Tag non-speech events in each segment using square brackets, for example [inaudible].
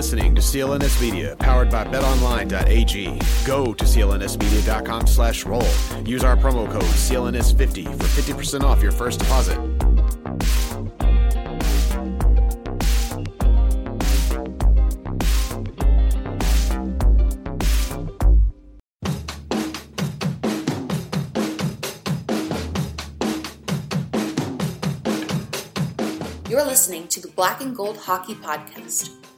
listening to CLNS Media, powered by betonline.ag. Go to clnsmedia.com slash roll. Use our promo code CLNS50 for 50% off your first deposit. You're listening to the Black and Gold Hockey Podcast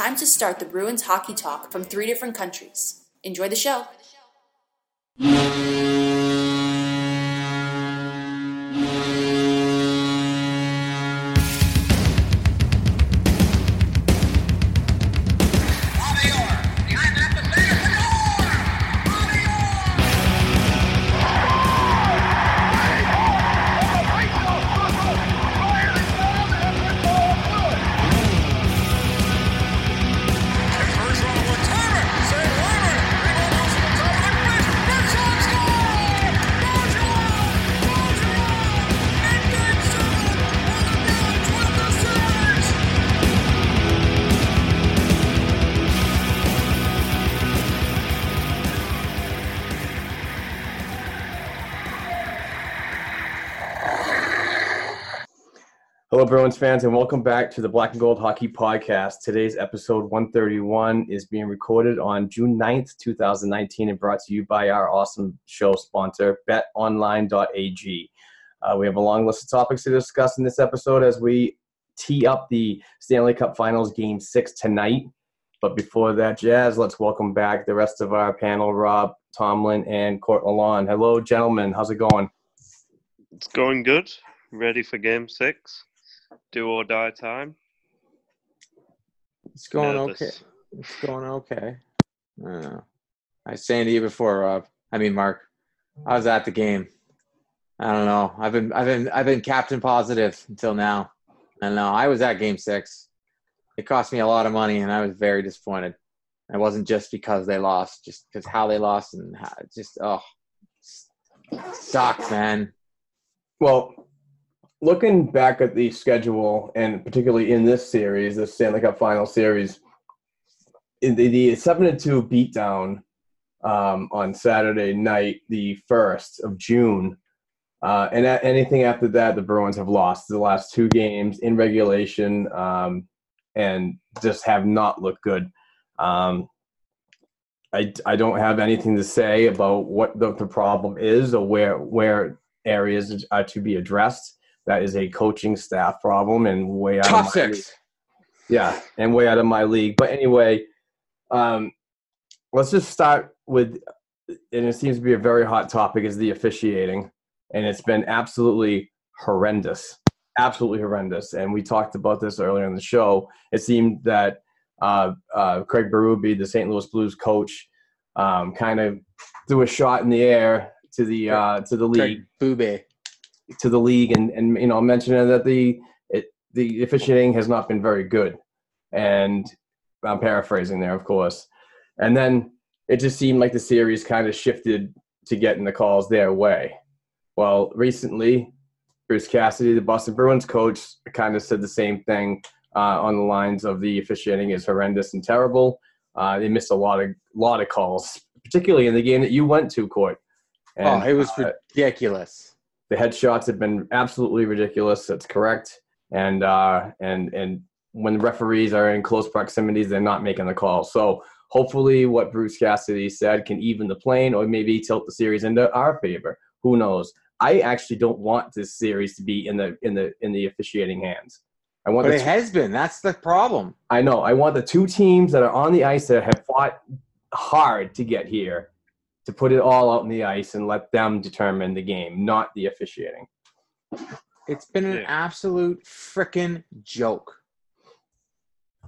time to start the Bruins hockey talk from three different countries. Enjoy the show. Bruins fans, and welcome back to the Black and Gold Hockey Podcast. Today's episode 131 is being recorded on June 9th, 2019, and brought to you by our awesome show sponsor, betonline.ag. Uh, we have a long list of topics to discuss in this episode as we tee up the Stanley Cup Finals Game 6 tonight. But before that, Jazz, let's welcome back the rest of our panel, Rob Tomlin and Court Lalonde. Hello, gentlemen. How's it going? It's going good. Ready for game six. Do or die time. It's going Nervous. okay. It's going okay. I don't know. I was saying to you before, Rob. I mean, Mark. I was at the game. I don't know. I've been, I've been, I've been captain positive until now. I don't know. I was at Game Six. It cost me a lot of money, and I was very disappointed. It wasn't just because they lost, just because how they lost, and how, just oh, sucks, man. Well, looking back at the schedule, and particularly in this series, the Stanley Cup Final Series, the, the seven and two beatdown um, on Saturday night, the first of June, uh, and anything after that, the Bruins have lost the last two games in regulation, um, and just have not looked good. Um, I, I don't have anything to say about what the, the problem is or where where areas are to be addressed. That is a coaching staff problem and way out Top of my league. six. Yeah, and way out of my league. But anyway, um, let's just start with, and it seems to be a very hot topic, is the officiating, and it's been absolutely horrendous, absolutely horrendous. And we talked about this earlier in the show. It seemed that uh, uh, Craig Berube, the St. Louis Blues coach, um, kind of threw a shot in the air to the uh, to the league Craig Bube. To the league and, and you know I mentioning that the it, the officiating has not been very good. And i'm paraphrasing there of course. And then it just seemed like the series kind of shifted to getting the calls their way. Well recently bruce cassidy the boston bruins coach kind of said the same thing uh, on the lines of the officiating is horrendous and terrible. Uh, they missed a lot of lot of calls particularly in the game that you went to court. Oh, it was uh, ridiculous. The headshots have been absolutely ridiculous. That's correct. And uh, and and when the referees are in close proximities, they're not making the call. So hopefully, what Bruce Cassidy said can even the plane, or maybe tilt the series into our favor. Who knows? I actually don't want this series to be in the in the in the officiating hands. I want But it has been. That's the problem. I know. I want the two teams that are on the ice that have fought hard to get here to put it all out on the ice and let them determine the game, not the officiating. It's been an Yeah. absolute freaking joke.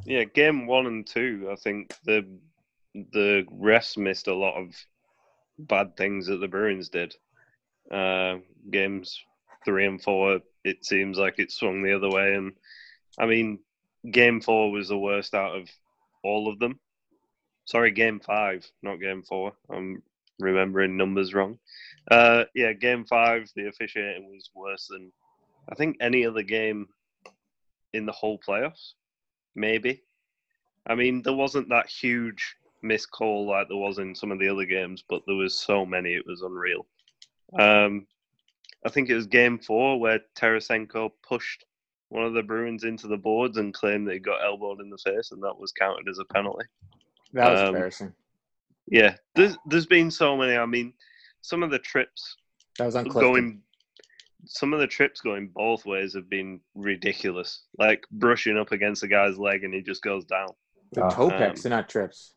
Yeah, game one and two, I think the the refs missed a lot of bad things that the Bruins did. Uh, games three and four, it seems like it swung the other way. And I mean, game four was the worst out of all of them. Sorry, game five, not game four. I'm remembering numbers wrong. Uh, yeah, game five, the officiating was worse than I think any other game in the whole playoffs. Maybe. I mean, there wasn't that huge missed call like there was in some of the other games, but there was so many, it was unreal. Um, I think it was game four where Tarasenko pushed one of the Bruins into the boards and claimed that he got elbowed in the face, and that was counted as a penalty. That was Um, embarrassing. Yeah, there's there's been so many. I mean, some of the trips That was on Clifton. going, some of the trips going both ways have been ridiculous. Like brushing up against a guy's leg and he just goes down. The toe picks, um, they're not trips.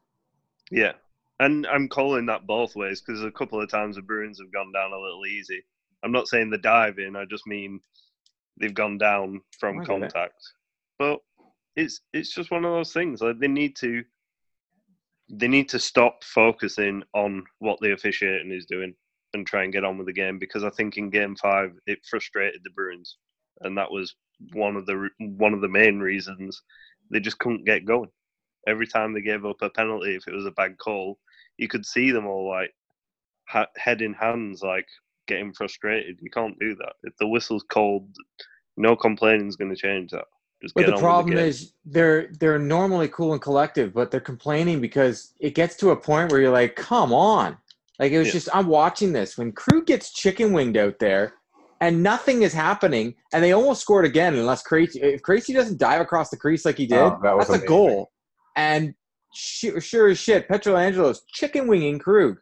Yeah, and I'm calling that both ways because a couple of times the Bruins have gone down a little easy. I'm not saying the dive in. I just mean they've gone down from I get it. contact. But it's it's just one of those things. Like they need to they need to stop focusing on what the officiating is doing and try and get on with the game because I think in game five it frustrated the Bruins and that was one of the one of the main reasons they just couldn't get going. Every time they gave up a penalty, if it was a bad call, you could see them all like ha- head in hands, like getting frustrated. You can't do that. If the whistle's cold, no complaining is going to change that. Just But the problem the is they're they're normally cool and collective, but they're complaining because it gets to a point where you're like, come on. Like it was Yeah. just I'm watching this when Krug gets chicken winged out there and nothing is happening, and they almost scored again unless Crazy if Crazy doesn't dive across the crease like he did, Oh, that was that's a goal. And sure, sure as shit, Pietrangelo's chicken winging Krug.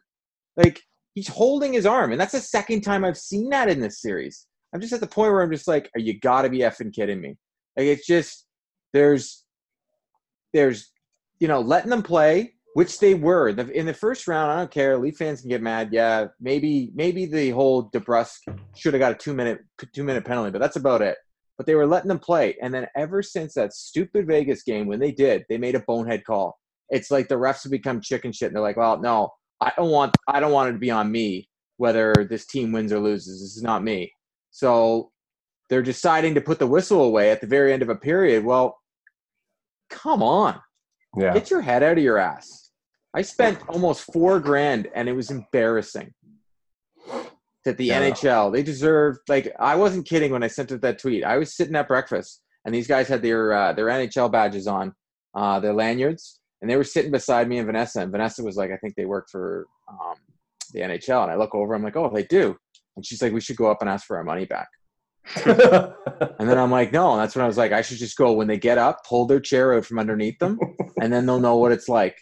Like he's holding his arm, and that's the second time I've seen that in this series. I'm just at the point where I'm just like, are you gotta be effing kidding me? Like it's just there's there's you know letting them play, which they were in the first round. I don't care. Leaf fans can get mad. Yeah, maybe maybe the whole DeBrusk should have got a two minute two minute penalty, but that's about it. But they were letting them play, and then ever since that stupid Vegas game, when they did, they made a bonehead call. It's like the refs have become chicken shit, and they're like, "Well, no, I don't want I don't want it to be on me whether this team wins or loses. This is not me." So they're deciding to put the whistle away at the very end of a period. Well, come on, Yeah. get your head out of your ass. I spent almost four grand, and it was embarrassing. That the Yeah. NHL they deserve like I wasn't kidding when I sent out that tweet. I was sitting at breakfast, and these guys had their uh, their NHL badges on, uh, their lanyards, and they were sitting beside me and Vanessa. And Vanessa was like, "I think they work for um, the NHL." And I look over, I'm like, "Oh, they do." And she's like, "We should go up and ask for our money back." [laughs] And then I'm like, no. And that's when I was like, I should just go when they get up, pull their chair out from underneath them, and then they'll know what it's like.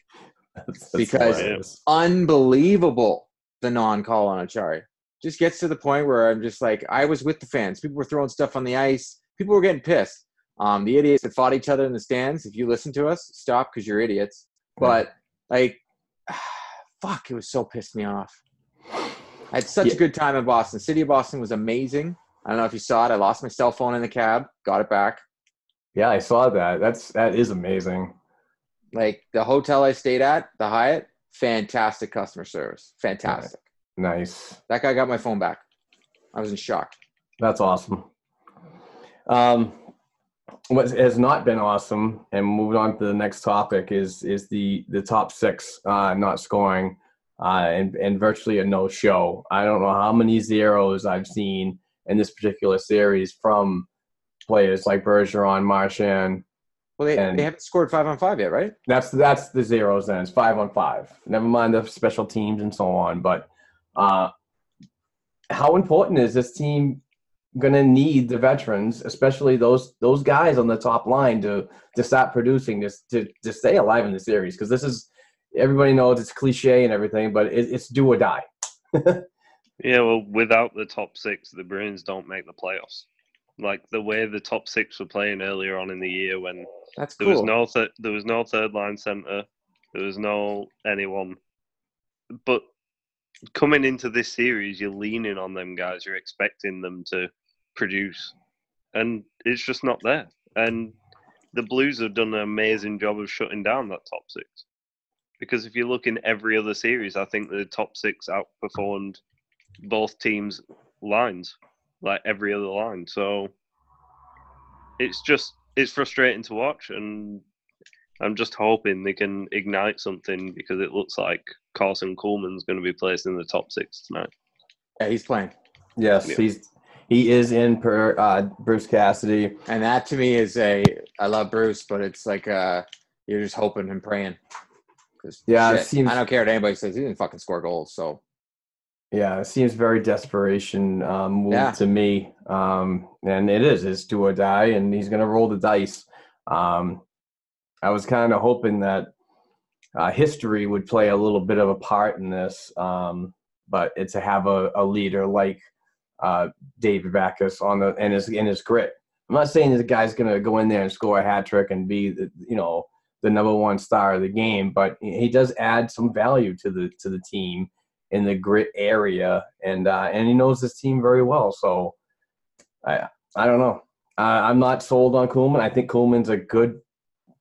That's- that's Because- hilarious. Unbelievable the non call on Acciari. Just gets to the point where I'm just like, I was with the fans. People were throwing stuff on the ice. People were getting pissed. Um, the idiots that fought each other in the stands, if you listen to us, stop because you're idiots. But like, [sighs] fuck, it was so pissed me off. I had such Yeah. a good time in Boston. City of Boston was amazing. I don't know if you saw it. I lost my cell phone in the cab, got it back. yeah, I saw that. That's that is amazing. Like the hotel I stayed at, the Hyatt, fantastic customer service. Fantastic. Nice. That guy got my phone back. I was in shock. That's awesome. Um, what has not been awesome, and moving on to the next topic is is the the top six uh, not scoring, uh, and and virtually a no show. I don't know how many zeros I've seen in this particular series from players like Bergeron, Marchand. Well, they, And- they haven't scored five on five yet, right? That's that's the zeros. Then it's five on five. Never mind the special teams and so on. But uh, how important is this team going to need the veterans, especially those those guys on the top line, to to start producing this to to stay alive in the series? Because this is everybody knows it's cliche and everything, but it, it's do or die. [laughs] Yeah, well, without the top six, the Bruins don't make the playoffs. Like the way the top six were playing earlier on in the year, when That's there cool. was no th- there was no third line center, there was no anyone. But coming into this series, you're leaning on them guys. You're expecting them to produce, and it's just not there. And the Blues have done an amazing job of shutting down that top six. because if you look in every other series, I think the top six outperformed both teams' lines, like every other line. So it's just it's frustrating to watch, and I'm just hoping they can ignite something because it looks like Carson Kuhlman's going to be placed in the top six tonight. Yeah, he's playing, Yes, Yeah. he's he is in per uh, Bruce Cassidy. and that to me is a. I love Bruce, but it's like uh, you're just hoping and praying. 'Cause Yeah, it seems- I don't care what anybody says. He didn't fucking score goals, so Yeah, it seems very desperation um, move Yeah. to me, um, and it is. It's do or die, and he's going to roll the dice. Um, I was kind of hoping that uh, history would play a little bit of a part in this, um, but it's to have a, a leader like uh, David Backes on the and his in his grit. I'm not saying this guy's going to go in there and score a hat trick and be the you know the number one star of the game, but he does add some value to the to the team in the grit area, and uh, and he knows this team very well. So I I don't know. Uh, I'm not sold on Kuhlman. I think Kuhlman's a good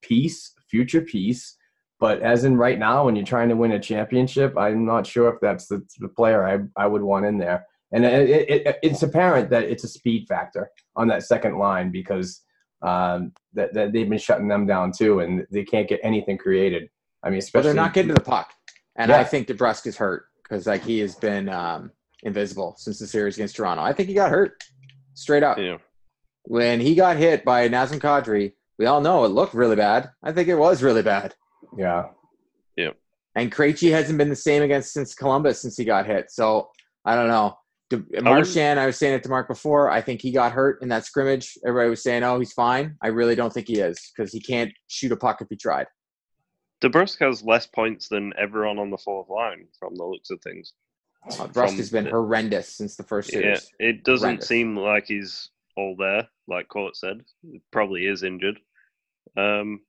piece, future piece, but as in right now, when you're trying to win a championship, I'm not sure if that's the, the player I I would want in there. And it, it, it, it's apparent that it's a speed factor on that second line because um, that, that they've been shutting them down too, and they can't get anything created. I mean, but especially they're not getting to the puck. And Yeah. I think DeBrusk is hurt because like he has been um, invisible since the series against Toronto. I think he got hurt straight up. Yeah. When he got hit by Nazem Kadri, we all know it looked really bad. I think it was really bad. yeah. Yeah. And Krejci hasn't been the same against since Columbus since he got hit. So I don't know. De- Marchand, I was saying it to Mark before. I think he got hurt in that scrimmage. Everybody was saying, "Oh, he's fine." I really don't think he is because he can't shoot a puck if he tried. DeBrusk has less points than everyone on the fourth line from the looks of things. Uh, Brusque has been the- horrendous since the first Yeah, it doesn't Horrendous. seem like he's all there, like Court said. He probably is injured. Um,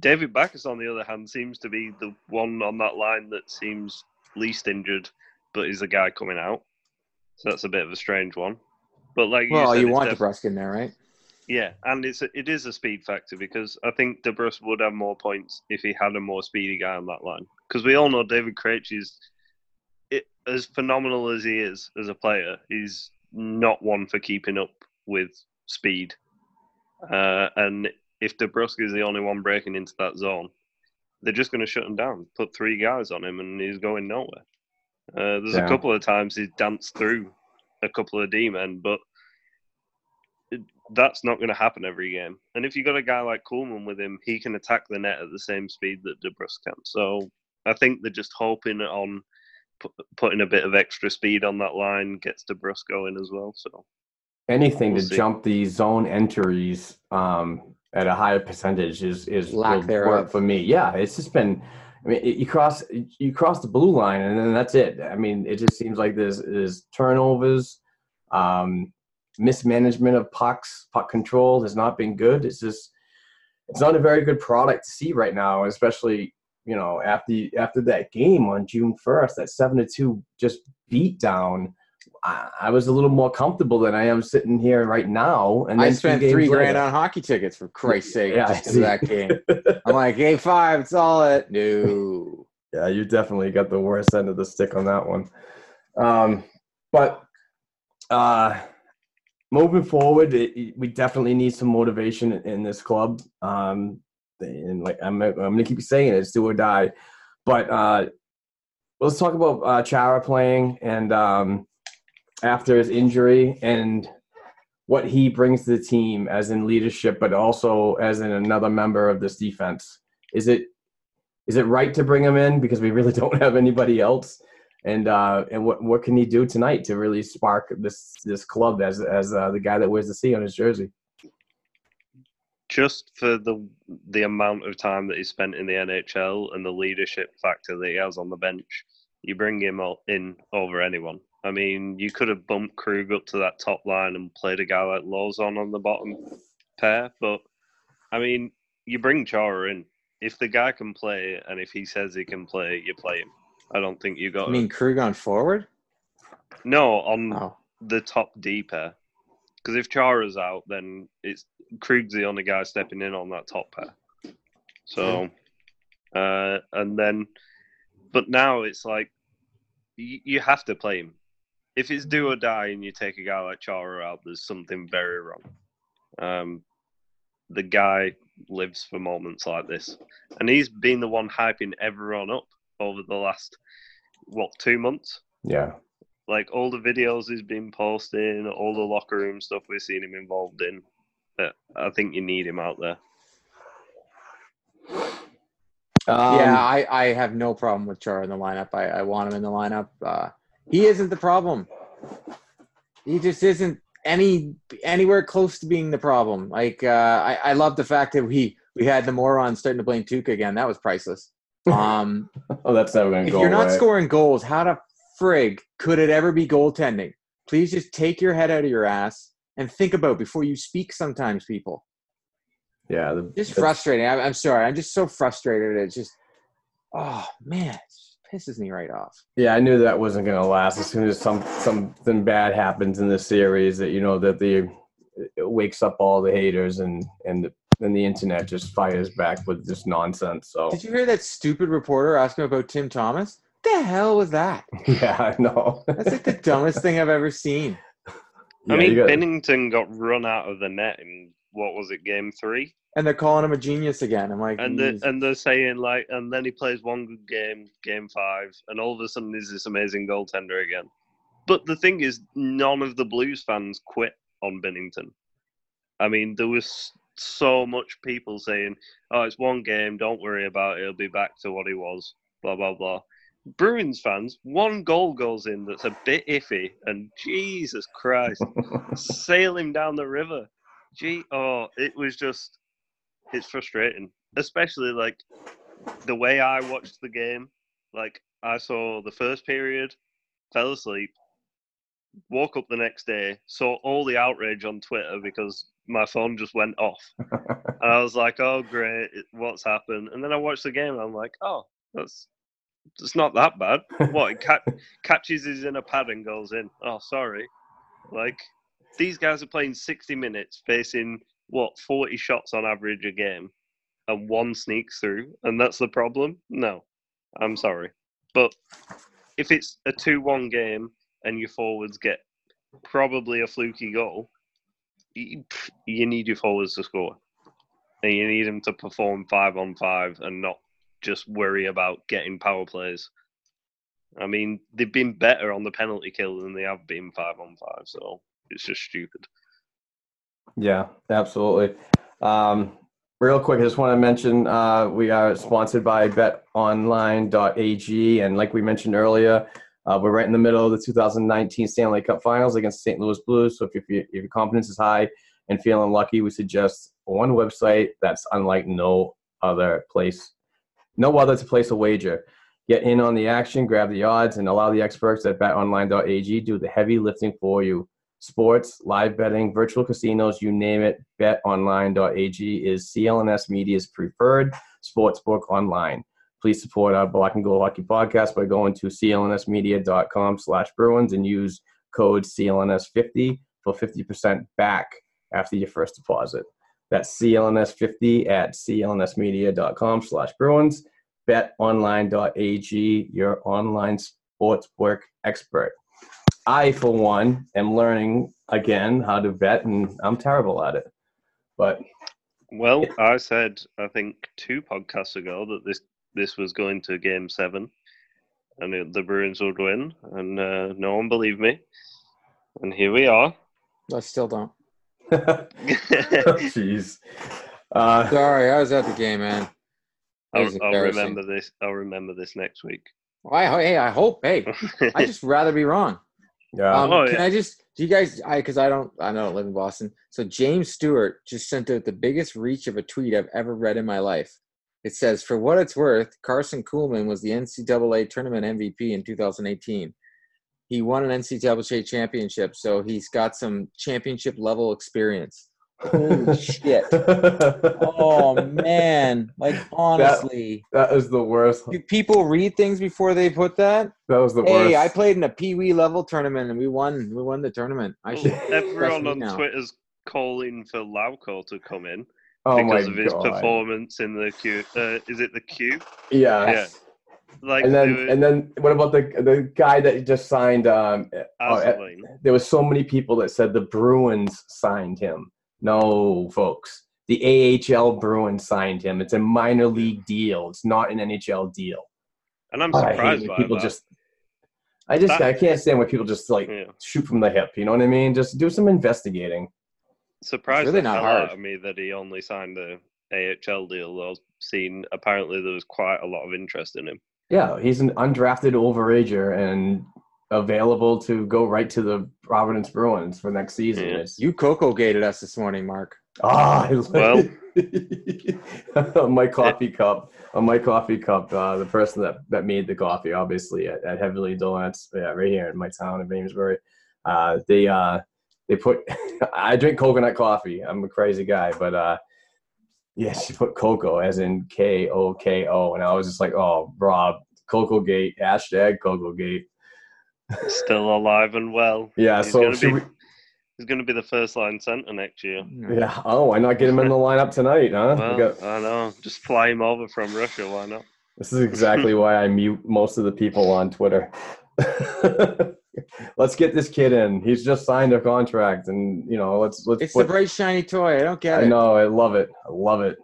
David Backes, on the other hand, seems to be the one on that line that seems least injured, but is the guy coming out. So that's a bit of a strange one. But like Well, you, said, you want def- DeBrusk in there, right? Yeah, and it's a, it is a speed factor because I think DeBrusk would have more points if he had a more speedy guy on that line. Because we all know David Krejci's it, as phenomenal as he is as a player, he's not one for keeping up with speed. Uh, and if DeBrusk is the only one breaking into that zone, they're just going to shut him down. Put three guys on him, and he's going nowhere. Uh, there's Yeah. a couple of times he's danced through a couple of D men, but that's not going to happen every game. And if you got a guy like Kuhlman with him, he can attack the net at the same speed that DeBrusk can. So I think they're just hoping on pu- putting a bit of extra speed on that line gets DeBrusk going as well. So anything We'll to see. jump the zone entries um, at a higher percentage is is Lack thereof. work for me. Yeah, it's just been. I mean, you cross you cross the blue line and then that's it. I mean, it just seems like there's there's turnovers, um, mismanagement of pucks, puck control has not been good. It's just it's not a very good product to see right now, especially you know after after that game on June first, that seven to two just beat down. I, I was a little more comfortable than I am sitting here right now. And I spent three grand on hockey tickets for Christ's sake Yeah, I just 'cause of that game. I'm like, game five, it's all it. No. [laughs] Yeah, you definitely got the worst end of the stick on that one. Um, but uh, moving forward, it, it- we definitely need some motivation in, in this club. Um, and like I'm, I'm to keep saying it, it's do or die. But uh, let's talk about uh, Chara playing and um, after his injury and what he brings to the team as in leadership, but also as in another member of this defense. Is it is it right to bring him in because we really [laughs] don't have anybody else? And uh, and what what can he do tonight to really spark this this club as as uh, the guy that wears the C on his jersey? just for the the amount of time that he spent in the NHL and the leadership factor that he has on the bench, you bring him in over anyone. I mean, you could have bumped Krug up to that top line and played a guy like Lawson on the bottom pair, but I mean, you bring Chara in. If the guy can play and if he says he can play, you play him. I don't think you got I mean, Krug on forward? no on Oh. the top D pair. Because if Chara's out, then it's Krug's the only guy stepping in on that top pair. So Uh, and then, but now it's like you, you have to play him. If it's do or die and you take a guy like Chara out, there's something very wrong. Um, the guy lives for moments like this, and he's been the one hyping everyone up over the last what two months. Yeah. Like all the videos he's been posting, all the locker room stuff we've seen him involved in. I think you need him out there. Um, yeah, I, I have no problem with Char in the lineup. I, I want him in the lineup. Uh, he isn't the problem. He just isn't any anywhere close to being the problem. Like uh, I, I love the fact that we we had the morons starting to blame Tuukka again. That was priceless. Um, [laughs] Oh, that's never going to if go you're not away. scoring goals, how the frig could it ever be goaltending? Please just take your head out of your ass and think about before you speak. Sometimes people Yeah. The, just frustrating. I'm, I'm sorry. I'm just so frustrated. It's just oh man, pisses me right off. Yeah, I knew that wasn't going to last. As soon as some something bad happens in this series, that you know that the it wakes up all the haters and and then the internet just fires back with just nonsense. So Did you hear that stupid reporter asking about Tim Thomas? The hell was that? [laughs] yeah, I know. That's like the dumbest thing I've ever seen. Yeah, I mean, got- Binnington got run out of the net in what was it, game three? And they're calling him a genius again. I'm like, And the, "He's- and they're saying like, and then he plays one good game, game five, and all of a sudden he's this amazing goaltender again. But the thing is, none of the Blues fans quit on Binnington. I mean, there was so much people saying, "Oh, it's one game. Don't worry about it. He'll be back to what he was." Blah blah blah. Bruins fans, one goal goes in that's a bit iffy, and Jesus Christ, [laughs] sail him down the river. Gee, oh, it was just, it's frustrating, especially like the way I watched the game. Like I saw the first period, fell asleep, woke up the next day, saw all the outrage on Twitter because my phone just went off, [laughs] and I was like, "Oh, great, what's happened?" And then I watched the game, and I'm like, "Oh, that's." It's not that bad. What? It ca- [laughs] catches is in a pad and goes in. Oh, sorry. Like, these guys are playing 60 minutes, facing what 40 shots on average a game, and one sneaks through, and that's the problem. No, I'm sorry, but if it's a two-one game and your forwards get probably a fluky goal, you, need your forwards to score, and you need them to perform five on five and not just worry about getting power plays. I mean, they've been better on the penalty kill than they have been five on five, so it's just stupid. Yeah, absolutely. Um, real quick, I just want to mention uh, we are sponsored by betonline.ag. And like we mentioned earlier, uh, we're right in the middle of the 2019 Stanley Cup Finals against St. Louis Blues. So if, if your confidence is high and feeling lucky, we suggest one website that's unlike no other place, no other to place a wager. Get in on the action, grab the odds, and allow the experts at betonline.ag do the heavy lifting for you sports, live betting, virtual casinos, you name it, betonline.ag is CLNS Media's preferred sportsbook online. Please support our Black and Gold Hockey podcast by going to clnsmedia.com slash Bruins and use code CLNS50 for 50% back after your first deposit. That's CLNS50 at clnsmedia.com slash Bruins. BetOnline.ag, your online sportsbook expert. I, for one, am learning again how to bet, and I'm terrible at it. But Well, I said I think two podcasts ago that this this was going to Game Seven, and it, the Bruins would win, and uh, no one believed me, and here we are. I still don't. [laughs] [laughs] jeez, uh, Sorry, I was at the game, man. I'll, I'll remember this. I'll remember this next week. Well, I, hey, I hope. Hey, I just [laughs] rather be wrong. yeah, Um, Oh, can yeah. I just do you guys? I because I don't I don't live in Boston. So James Stewart just sent out the biggest reach of a tweet I've ever read in my life. It says, "For what it's worth, Carson Kuhlman was the NCAA tournament MVP in 2018. He won an NCAA championship, so he's got some championship level experience." Holy [laughs] shit! Oh man! Like honestly, that is the worst. do people read things before they put that? That was the worst. Hey, I played in a Pee Wee level tournament and we won. We won the tournament. I should. Everyone on now. Twitter's calling for Lauko to come in. Oh because of his God. performance in the Q. Uh, is it the Q? Yeah. Yes. Like And then were- and then what about the the guy that just signed? Um, oh, there was so many people that said the Bruins signed him. No, folks. The AHL Bruins signed him. It's a minor league deal. It's not an NHL deal. and I'm surprised by people that. just. I just That- I can't stand when people just like Yeah. shoot from the hip. You know what I mean? Just do some investigating. Surprised really the not hell hard. out of me that he only signed the AHL deal. Though, seen apparently there was quite a lot of interest in him. Yeah, he's an undrafted overager and available to go right to the Providence Bruins for next season. Yeah. You Coco gated us this morning, Mark. Ah, I Well- [laughs] my coffee cup, on my coffee cup, uh, the person that, that made the coffee, obviously at, at Heav'nly Donuts, yeah, right here in my town of Amesbury, uh, they uh, they put. [laughs] I drink coconut coffee. I'm a crazy guy, but uh, yeah, she put cocoa as in K O K O, and I was just like, oh, Rob, Cocoa Gate, hashtag Cocoa Gate. Still alive and well. [laughs] Yeah, He's so gonna be- we, He's going to be the first line center next year. yeah. Oh, why not get him in the [laughs] lineup tonight, huh? We Well, got- I know. Just fly him over from Russia. Why not? This is exactly why I mute most of the people on Twitter. [laughs] let's get this kid in. He's just signed a contract, and you know, let's let's. It's the put- bright shiny toy. I don't get I it. know. I love it. I love it.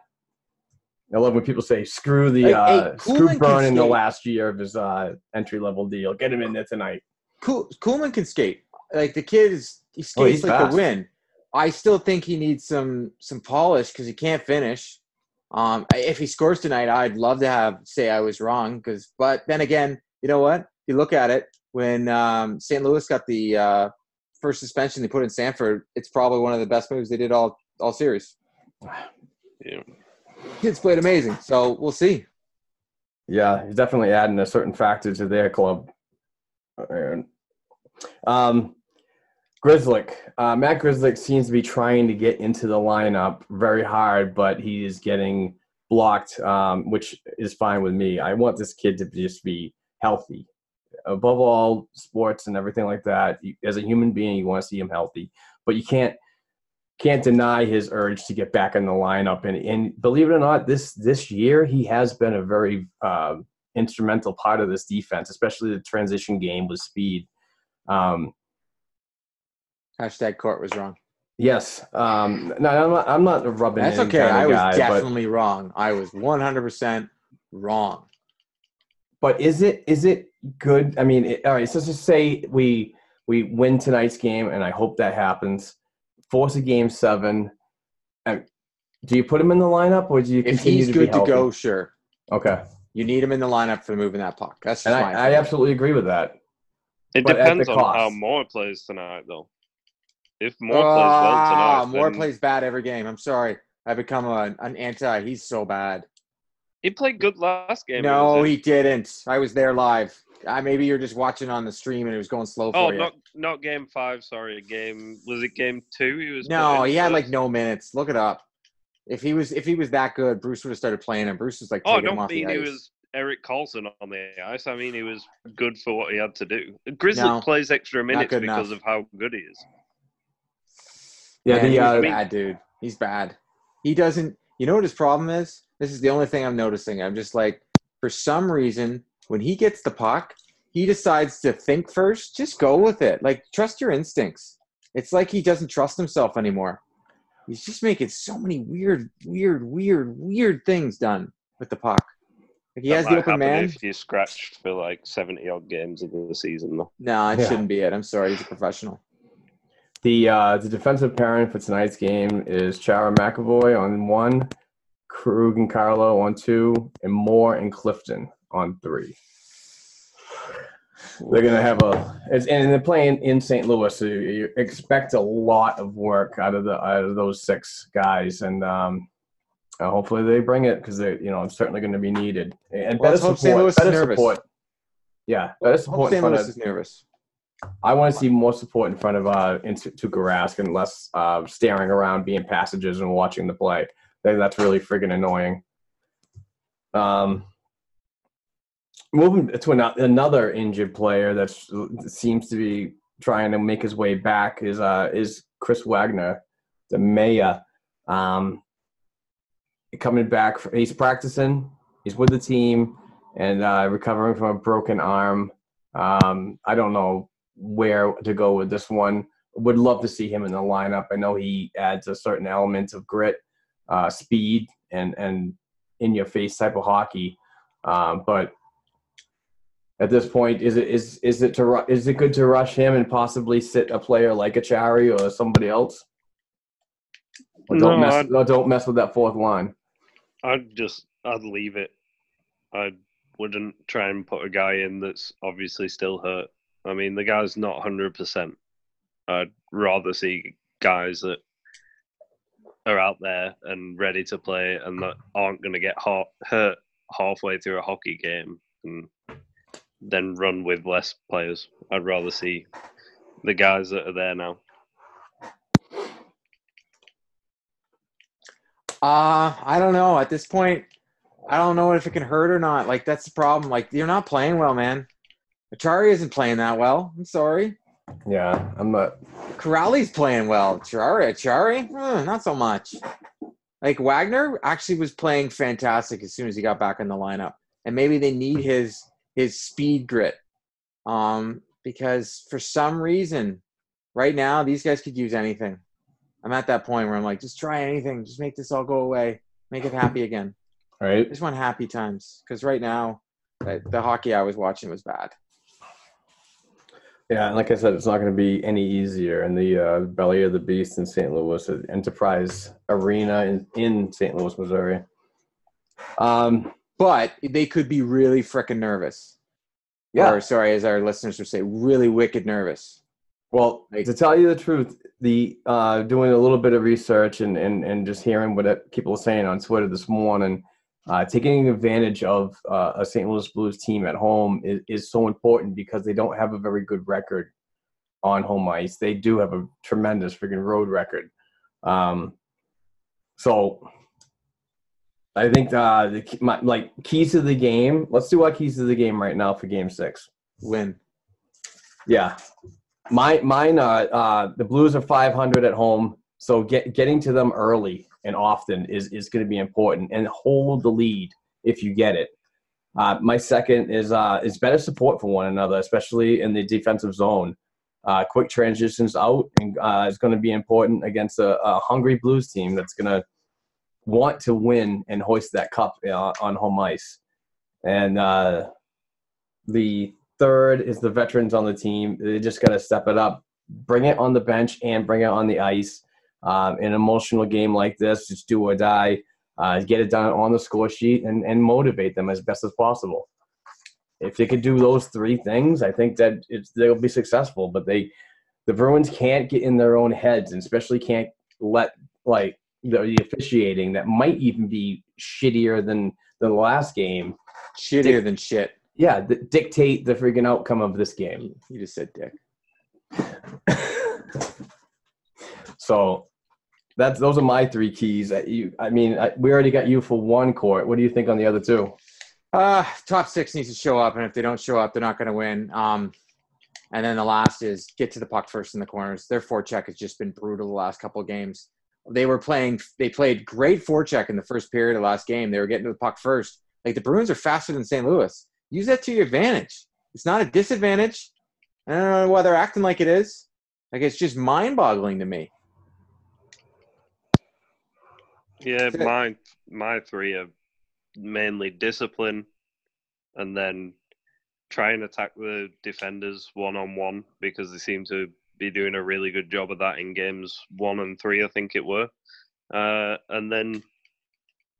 I love when people say, "Screw the Hey, hey, uh, screw Kuhlman Burn in the last year of his uh, entry level deal. Get him in there tonight." Cool, Kuhlman can skate. Like the kid is, he Oh, skates like fast. a win. I still think he needs some some polish because he can't finish. Um, if he scores tonight, I'd love to have say I was wrong. Because, but then again, you know what? You look at it when um, St. Louis got the uh, first suspension they put in Sanford. It's probably one of the best moves they did all all series. Yeah. Kids played amazing, so we'll see. Yeah, he's definitely adding a certain factor to their club. And, um, Grzelcyk, uh, Matt Grzelcyk seems to be trying to get into the lineup very hard, but he is getting blocked, um, which is fine with me. I want this kid to just be healthy. Above all, sports and everything like that. you- As a human being, you want to see him healthy, but you can't can't deny his urge to get back in the lineup. And, and believe it or not, this this year he has been a very um, instrumental part of this defense, especially the transition game with speed. Um, Hashtag court was wrong. yes, um, no, I'm not, I'm not rubbing. That's okay. I was guy, but- definitely wrong. I was 100% wrong. But is it is it good? I mean, it, all right. So let's just say we we win tonight's game, and I hope that happens. Force a game seven. And do you put him in the lineup, or do you If continue he's to good be to go, sure. Okay, You need him in the lineup for moving that puck. That's just and my I, I absolutely agree with that. It But depends on how cost. Moore plays tonight, though. If Moore plays well Ah, tonight, Moore then- plays bad every game. I'm sorry. I become a, an anti. He's so bad. He played good last game. no, he didn't. I was there live. I, maybe you're just watching on the stream and it was going slow for Oh, you. not not game five. Sorry, game was it game two? He was. no, he had like no minutes. Look it up. If he was if he was that good, Bruce would have started playing him. Bruce was like Oh, I don't off mean he was Erik Karlsson on the ice. I mean he was good for what he had to do. Grizzly No, plays extra minutes because enough. of how good he is. Yeah, Man, the he's uh, bad, dude. He's bad. He doesn't. You know what his problem is? This is the only thing I'm noticing. I'm just like, for some reason, when he gets the puck, he decides to think first. Just go with it. Like, trust your instincts. It's like he doesn't trust himself anymore. He's just making so many weird, weird, weird, weird things done with the puck. Like he That has the open man. if he's scratched for like seventy odd games of the season. Though. No, it Yeah. shouldn't be it. I'm sorry. He's a professional. The uh, the defensive pairing for tonight's game is Chara McAvoy on one, Krug and Carlo on two, and Moore and Clifton on three. They're gonna have a it's, and they're playing in St. Louis, so you, expect a lot of work out of the out of those six guys, and um, uh, hopefully they bring it because they you know it's certainly going to be needed and Well, better support. St. Louis is better nervous. support. Yeah, better support St. Louis is nervous. I want to see more support in front of uh, into Rask and less uh, staring around, being passages and watching the play. That's really friggin' annoying. Um, moving to an, another injured player that seems to be trying to make his way back is uh, is Chris Wagner, the mayor. Um, coming back. From, he's practicing. He's with the team and uh, recovering from a broken arm. Um, I don't know where to go with this one. Would love to see him in the lineup. I know he adds a certain element of grit, uh, speed, and and in your face type of hockey. Um, but at this point, is it is is it to is it good to rush him and possibly sit a player like Acciari or somebody else? Or don't No, mess I'd- or don't mess with that fourth line. I'd just I'd leave it. I wouldn't try and put a guy in that's obviously still hurt. I mean, the guy's not hundred percent. I'd rather see guys that are out there and ready to play and that aren't going to get hurt halfway through a hockey game and then run with less players. I'd rather see the guys that are there now. Uh, I don't know. At this point, I don't know if it can hurt or not. Like that's the problem. Like you're not playing well, man. Acciari isn't playing that well. I'm sorry. Yeah, I'm not. Kuraly's playing well. Acciari, Acciari, eh, not so much. Like Wagner actually was playing fantastic as soon as he got back in the lineup, and maybe they need his his speed grit. Um, because for some reason, right now these guys could use anything. I'm at that point where I'm like, just try anything, just make this all go away, make it happy again. I Right. just want happy times because right now, the hockey I was watching was bad. Yeah, and like I said, it's not going to be any easier in the uh, belly of the beast in St. Louis, at Enterprise Arena in, in St. Louis, Missouri. Um, But they could be really freaking nervous. yeah. Or sorry, as our listeners would say, really wicked nervous. Well, Like- to tell you the truth, the uh, doing a little bit of research and, and, and just hearing what people are saying on Twitter this morning, uh, taking advantage of uh, a St. Louis Blues team at home is, is so important because they don't have a very good record on home ice. They do have a tremendous freaking road record. Um, so I think uh, the my, like keys to the game. Let's do our keys to the game right now for Game Six. Win. Yeah, my mine. Uh, uh, the Blues are 500 at home, so get getting to them early and often is is going to be important, and hold the lead if you get it. Uh, my second is uh, is better support for one another, especially in the defensive zone. Uh, quick transitions out and, uh, is going to be important against a, a hungry Blues team that's going to want to win and hoist that cup uh, on home ice. And uh, the third is the veterans on the team. They just got to step it up, bring it on the bench and bring it on the ice. Um, an emotional game like this, just do or die. Uh, get it done on the score sheet and, and motivate them as best as possible. If they could do those three things, I think that it's, they'll be successful. But they, the Bruins can't get in their own heads, and especially can't let like the, the officiating that might even be shittier than than the last game. Shittier than shit. Yeah, dictate the freaking outcome of this game. You just said dick. [laughs] so that's those are my three keys. You, I mean, I, we already got you for one court. What do you think on the other two? Uh, top six needs to show up, and if they don't show up, they're not going to win. Um, and then the last is get to the puck first in the corners. Their forecheck has just been brutal the last couple of games. They were playing, they played great forecheck in the first period of last game. They were getting to the puck first. Like the Bruins are faster than St. Louis. Use that to your advantage. It's not a disadvantage. I don't know why they're acting like it is. Like it's just mind-boggling to me. Yeah, my my three are mainly discipline, and then try and attack the defenders one on one because they seem to be doing a really good job of that in games one and three, I think it were. Uh, and then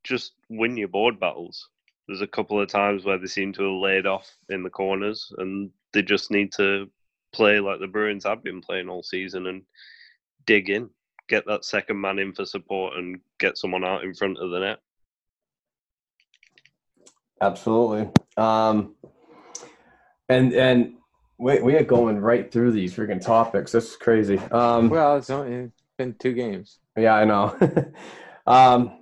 just win your board battles. There's a couple of times where they seem to have laid off in the corners, and they just need to play like the Bruins have been playing all season and dig in get that second man in for support and get someone out in front of the net. Absolutely. Um, and and we we are going right through these freaking topics. This is crazy. Um, Well, it's only been two games. Yeah, I know. [laughs] um,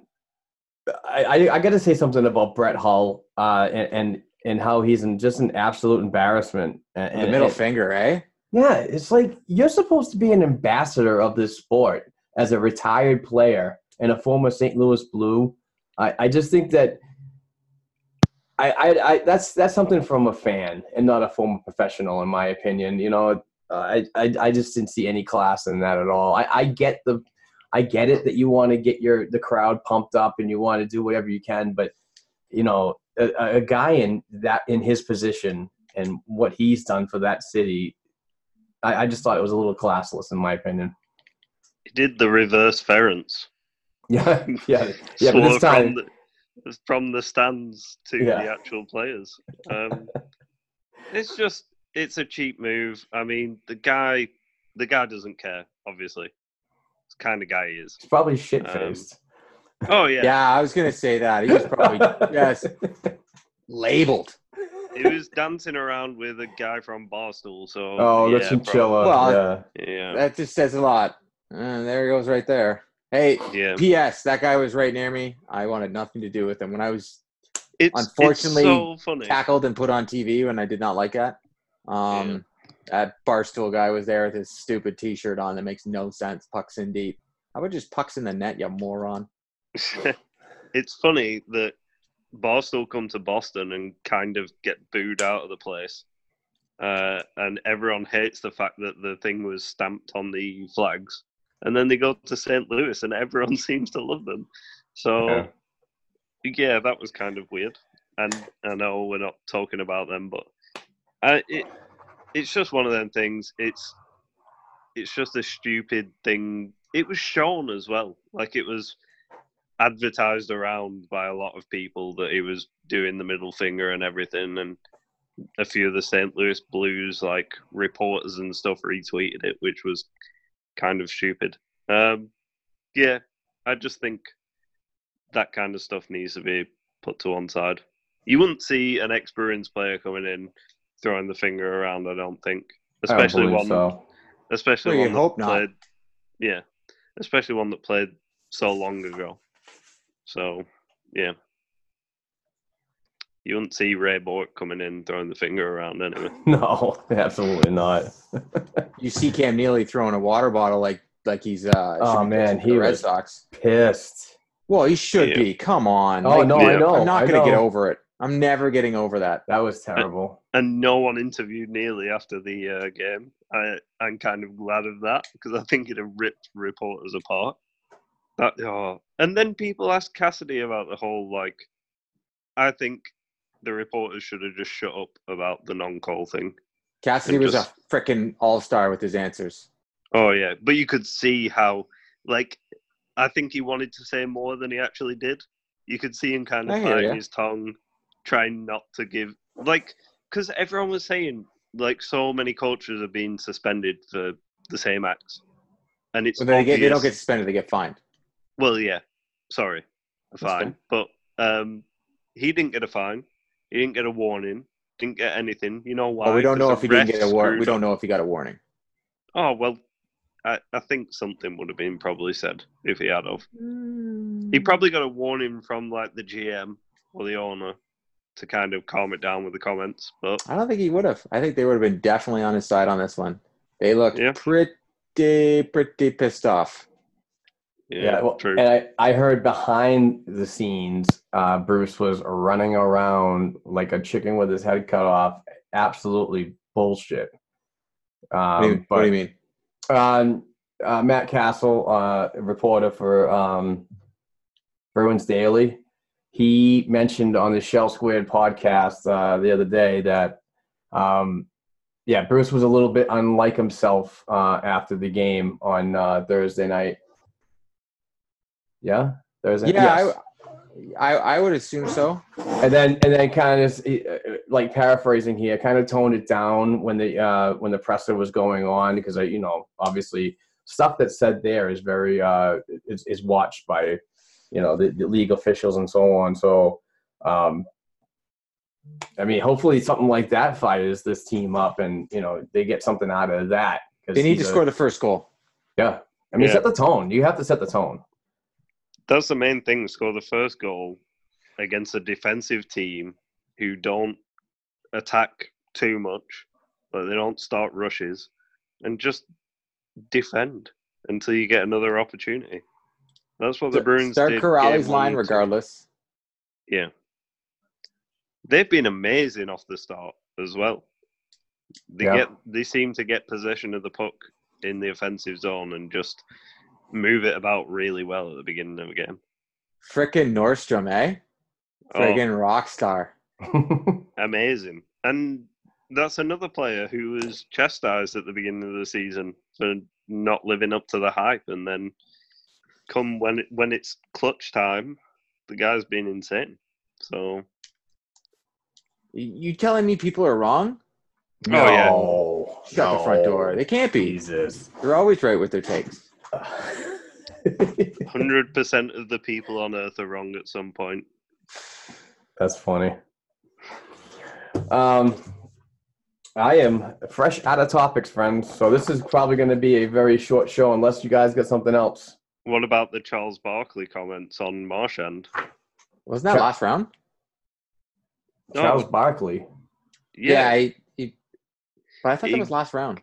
I, I, I got to say something about Brett Hull uh, and, and and how he's in just an absolute embarrassment. And, The middle and- finger, eh? Yeah, it's like you're supposed to be an ambassador of this sport as a retired player and a former St. Louis Blue. I, I just think that I, I, I that's that's something from a fan and not a former professional, in my opinion. You know, I, I I just didn't see any class in that at all. I, I get the I get it that you want to get your the crowd pumped up and you want to do whatever you can, but you know, a, a guy in that in his position and what he's done for that city, I, I just thought it was a little classless, in my opinion. He did the reverse Ference. [laughs] Yeah, yeah, yeah. But this time, from the, from the stands to Yeah. the actual players. Um, [laughs] it's just it's a cheap move. I mean, the guy the guy doesn't care. Obviously, it's the kind of guy he is. He's probably shit faced. Oh yeah, Yeah, I was gonna say that. He was probably [laughs] yes labeled. he was dancing around with a guy from Barstool. So oh, the yeah, chinchilla. Well, yeah. Yeah, That just says a lot. And there he goes right there. Hey, yeah. P.S. That guy was right near me. I wanted nothing to do with him. When I was It's Unfortunately, it's so tackled and put on TV when I did not like that. Um, That barstool guy was there with his stupid T-shirt on that makes no sense. Pucks in deep. I would just pucks in the net, you moron. [laughs] it's funny that Barstool come to Boston and kind of get booed out of the place. Uh, and everyone hates the fact that the thing was stamped on the flags. And then they go to St. Louis and everyone [laughs] seems to love them. So, Yeah. yeah, that was kind of weird. And I know we're not talking about them, but uh, it, it's just one of them things. It's it's just a stupid thing. It was shown as well. Like it was advertised around by a lot of people that he was doing the middle finger and everything and a few of the St. Louis Blues like reporters and stuff retweeted it, which was kind of stupid. Um, yeah, I just think that kind of stuff needs to be put to one side. You wouldn't see an experienced player coming in throwing the finger around. I don't think, I don't especially one, so. especially Well, you one that hope not. played. Yeah, especially one that played so long ago. So yeah, you wouldn't see Ray Bourque coming in throwing the finger around anyway. [laughs] No, absolutely not. [laughs] You see Cam Neely throwing a water bottle like like he's uh Oh, man, he the Red was- Sox. Pissed. Well, he should Yeah. be. Come on. Oh Like, no, yeah. I know. I'm not gonna get over it. I'm never getting over that. That was terrible. And no one interviewed Neely after the uh, game. I, I'm kind of glad of that because I think it'd have ripped reporters apart. That oh. And then people asked Cassidy about the whole like. I think the reporters should have just shut up about the non-call thing. Cassidy was just- a freaking all star with his answers. Oh yeah, but you could see how, like, I think he wanted to say more than he actually did. You could see him kind of biting his tongue, trying not to give, like, because everyone was saying like so many coaches have been suspended for the same acts, and it's When they get they don't get suspended, they get fined. Well, yeah, sorry, a fine, but um, he didn't get a fine. He didn't get a warning. Didn't get anything. You know why? Well, we don't know if he didn't get a warning. We don't know if he got a warning. Oh well, I, I think something would have been probably said if he had of. He hmm. probably got a warning from like the GM or the owner to kind of calm it down with the comments. But I don't think he would have. I think they would have been definitely on his side on this one. They looked Yeah. pretty pretty pissed off. Yeah, Yeah, well, true. and I, I heard behind the scenes, uh, Bruce was running around like a chicken with his head cut off. Absolutely bullshit. Um, What do you, but what do you mean? um, uh, Matt Castle, uh, reporter for um, Bruins Daily, he mentioned on the Shell Squared podcast uh, the other day that, um, yeah, Bruce was a little bit unlike himself uh, after the game on uh, Thursday night. Yeah, Thursday. Yeah, Yes. I, I I would assume so. and then and then kind of like paraphrasing here, kind of toned it down when the uh, when the presser was going on because I, you know, obviously stuff that's said there is very uh, is, is watched by you know the, the league officials and so on. So, um, I mean, hopefully something like that fires this team up, and you know they get something out of that. 'cause They need to a- score the first goal. Yeah, I mean, Yeah. set the tone. You have to set the tone. That's the main thing. Score the first goal against a defensive team who don't attack too much, but they don't start rushes, and just defend until you get another opportunity. That's what the Bruins Start did line regardless. Yeah. They've been amazing off the start as well. They Yeah. get they seem to get possession of the puck in the offensive zone and just move it about really well at the beginning of a game. Frickin' Nordstrom, eh? Oh, rock star. [laughs] amazing. And that's another player who was chastised at the beginning of the season for not living up to the hype and then come when it, when it's clutch time, the guy's been insane. So You you telling me people are wrong? Oh, yeah. No. Shut the front door. They can't be. Jesus. They're always right with their takes. Hundred percent of the people on earth are wrong at some point. That's funny. Um, I am fresh out of topics, friends. So this is probably going to be a very short show, unless you guys get something else. What about the Charles Barkley comments on Marchand? Wasn't that Sure. last round? No. Charles Barkley. Yeah, Yeah, he, he, but I thought that was last round.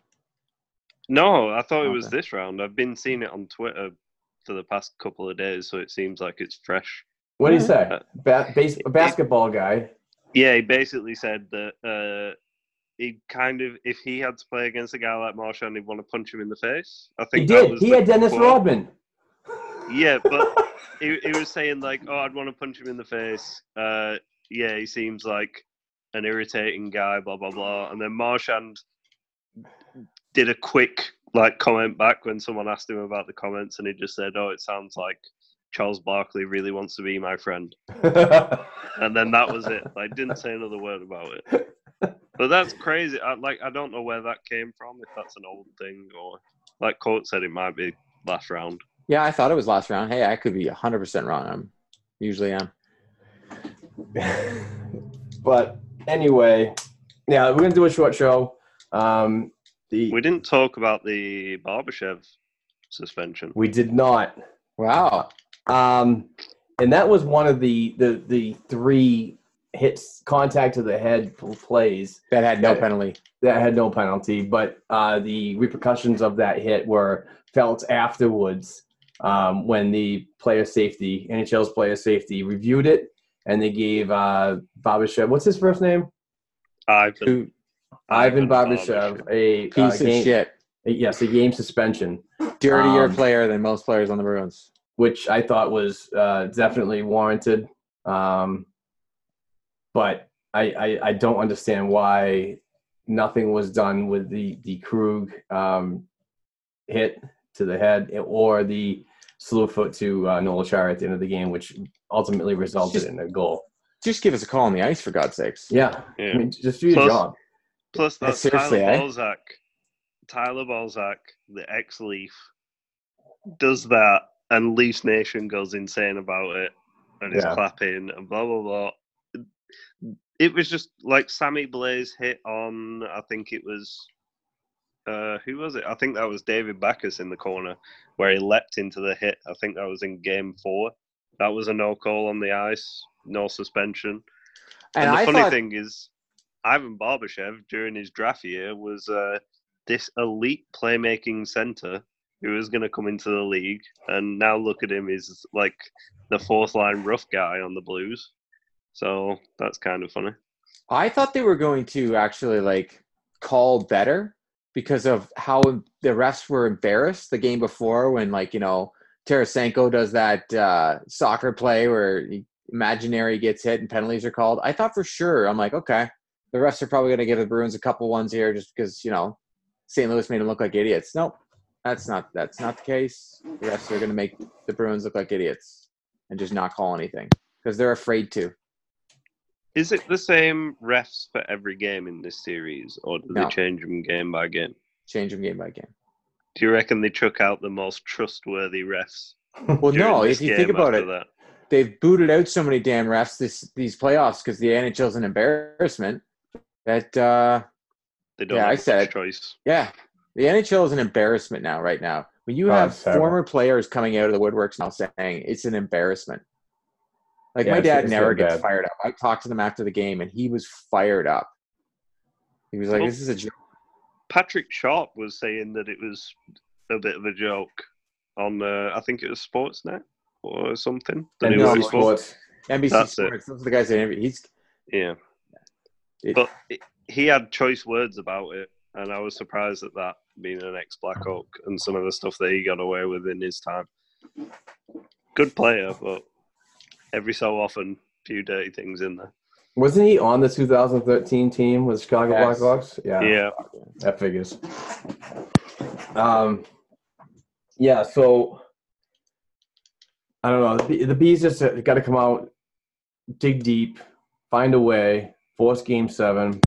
No, I thought it was Okay. this round. I've been seeing it on Twitter for the past couple of days, so it seems like it's fresh. What did he say? Uh, Ba- base- basketball guy. Yeah, he basically said that uh, he kind of, if he had to play against a guy like Marchand, he'd want to punch him in the face. I think He did. He had Dennis quote. Rodman. Yeah, but [laughs] he, he was saying like, "Oh, I'd want to punch him in the face." Uh, yeah, he seems like an irritating guy. Blah blah blah. And then Marchand did a quick like comment back when someone asked him about the comments, and he just said, "Oh, it sounds like Charles Barkley really wants to be my friend." [laughs] And then that was it. Like, didn't say another word about it. But that's crazy. I, like, I don't know where that came from. If that's an old thing or, like Court said, it might be last round. Yeah, I thought it was last round. Hey, I could be 100% wrong. I'm usually am. [laughs] but anyway, yeah, we're gonna do a short show. Um, the We didn't talk about the Barbashev suspension. we did not. Wow. Um, and that was one of the the the three hits contact to the head plays That had no Yeah. penalty. that had no penalty, but uh, the repercussions of that hit were felt afterwards um, when the player safety, NHL's player safety, reviewed it and they gave uh, Barbashev, what's his first name? Ivan, Who- Ivan Barbashev, a Piece uh, of game, shit. a- yes, a game suspension, Dirtier Um, player than most players on the Bruins. which I thought was uh, definitely warranted. Um, but I, I, I don't understand why nothing was done with the the Krug um, hit to the head or the slew foot to uh, Noel Acciari at the end of the game, which ultimately resulted Just- in a goal. Just give us a call on the ice, for God's sakes. Yeah, Yeah. I mean, just do your Plus- job. Plus, that's seriously, Tyler eh? Balzac. Tyler Bozak, the ex-Leaf, does that, and Leafs Nation goes insane about it, and is Yeah. clapping and blah blah blah. It was just like Sammy Blais hit on. I think it was. Uh, who was it? I think that was David Backes in the corner where he leapt into the hit. I think that was in game four. That was a no call on the ice, no suspension. And, And, the I funny thought, thing is, Ivan Barbashev during his draft year was uh, this elite playmaking center who was going to come into the league, and now look at him, he's like the fourth line rough guy on the Blues. So that's kind of funny. I thought they were going to actually like call better because of how the refs were embarrassed the game before when like you know Tarasenko does that uh, soccer play where imaginary gets hit and penalties are called. I thought for sure I'm like okay, the refs are probably going to give the Bruins a couple ones here just because you know St. Louis made them look like idiots. Nope, that's not that's not the case. The refs are going to make the Bruins look like idiots and just not call anything because they're afraid to. Is it the same refs for every game in this series, or do No. they change them game by game? Change them game by game. Do you reckon they took out the most trustworthy refs? [laughs] Well, no. If you think about it, that? they've booted out so many damn refs this these playoffs because the NHL's an embarrassment. That uh, they don't yeah, I said choice. yeah, the NHL is an embarrassment now. Right now, when you Oh, have it's former players coming out of the woodworks now saying it's an embarrassment. Like Yeah, my dad it's never getting gets bad. fired up. I talked to them after the game, and he was fired up. He was like, Well- "This is a joke." Patrick Sharp was saying that it was a bit of a joke on, uh, I think it was Sportsnet or something. The no, NBC Sports. Sports. NBC That's it. Sports. Those are the guys that interview. He's Yeah, it- but it- he had choice words about it, and I was surprised at that being an ex Blackhawk and some of the stuff that he got away with in his time. Good player, but every so often, few dirty things in there. Wasn't he on the 2013 team with Chicago Yes. Blackhawks? Yeah, Yeah, that figures. Um, yeah. So I don't know. The, the bees just got to come out, dig deep, find a way, force Game Seven,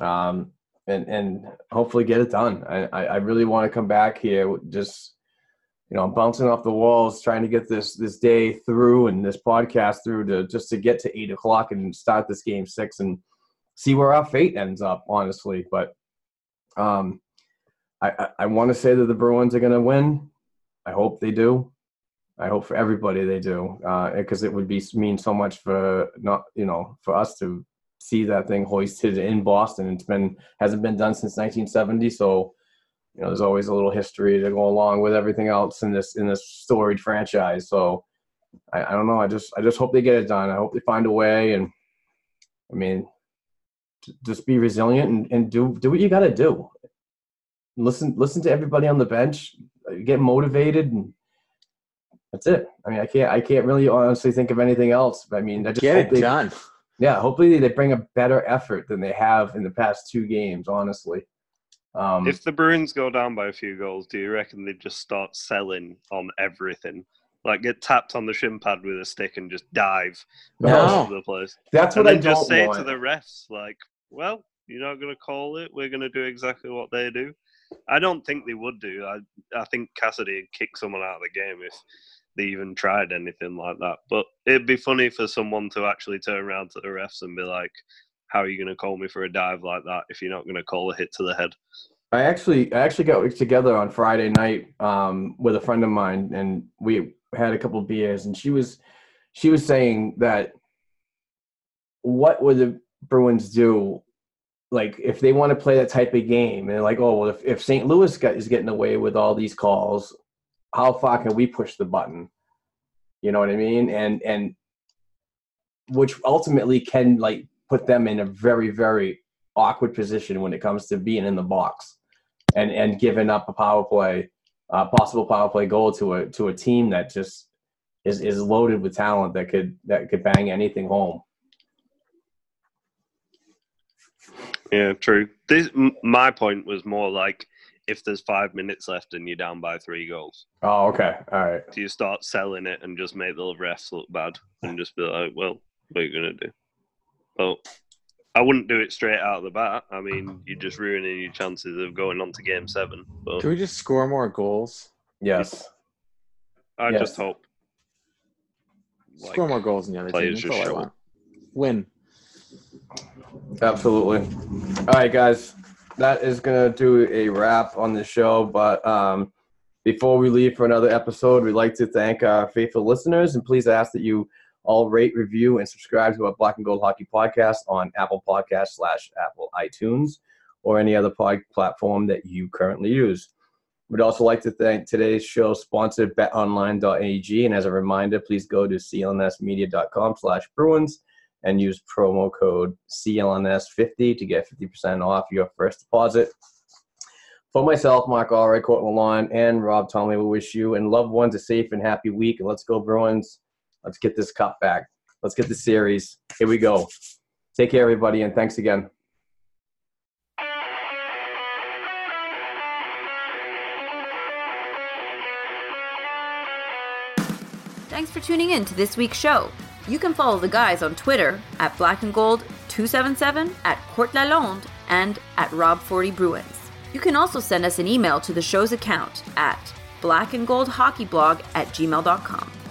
um, and and hopefully get it done. I I, really want to come back here. Just you know, I'm bouncing off the walls trying to get this this day through and this podcast through to just to get to eight o'clock and start this game six and see where our fate ends up. Honestly, but um, I I, I want to say that the Bruins are going to win. I hope they do. I hope for everybody they do, because it would be mean so much for not you know for us to see that thing hoisted in Boston. It's been hasn't been done since 1970, so you know there's always a little history to go along with everything else in this in this storied franchise. So I, I don't know. I just I just hope they get it done. I hope they find a way, and I mean, just be resilient and, and do do what you got to do. Listen listen to everybody on the bench. Get motivated and that's it. I mean, I can't I can't really honestly think of anything else. I mean, I just get it they, done. Yeah, hopefully they bring a better effort than they have in the past two games. Honestly, um, if the Bruins go down by a few goals, do you reckon they just start selling on everything? Like get tapped on the shin pad with a stick and just dive No. all over the place, that's and what I just say want. to the refs, like, "Well, you're not going to call it. We're going to do exactly what they do." I don't think they would do. I I think Cassidy would kick someone out of the game if they even tried anything like that. But it'd be funny for someone to actually turn around to the refs and be like, "How are you going to call me for a dive like that if you're not going to call a hit to the head?" I actually I actually got together on Friday night um, with a friend of mine, and we had a couple beers, and she was she was saying that what would the Bruins do, like if they want to play that type of game, and like oh well if, if St. Louis got, is getting away with all these calls, how far can we push the button? You know what I mean? And and which ultimately can like put them in a very very awkward position when it comes to being in the box and and giving up a power play, uh, possible power play goal to a to a team that just is is loaded with talent that could that could bang anything home. Yeah, true. This my point was more like if there's five minutes left and you're down by three goals, Oh, okay, all right. do you start selling it and just make the refs look bad and just be like, "Well, what are you gonna do?" Well, I wouldn't do it straight out of the bat. I mean, you're just ruining your chances of going on to game seven. But Can we just score more goals? Yes, I yes. just hope. like, score more goals than the other team. players That's just all I show want. Win. absolutely. All right, guys, that is gonna do a wrap on the show. But um, before we leave for another episode, we'd like to thank our faithful listeners, and please ask that you all rate, review, and subscribe to our Black and Gold Hockey podcast on Apple Podcast slash Apple iTunes or any other pod platform that you currently use. We'd also like to thank today's show sponsor, betonline.ag. And as a reminder, please go to clnsmedia.com slash Bruins and use promo code CLNS50 to get 50% off your first deposit. For myself, Mark Allred, Courtland and Rob Tomley, we wish you and loved ones a safe and happy week. And let's go, Bruins. Let's get this cup back. Let's get the series. Here we go. Take care, everybody, and thanks again. Thanks for tuning in to this week's show. You can follow the guys on Twitter at Black and Gold 277, at Court Lalonde, and at Rob40 Bruins. You can also send us an email to the show's account at blackandgoldhockeyblog at gmail.com.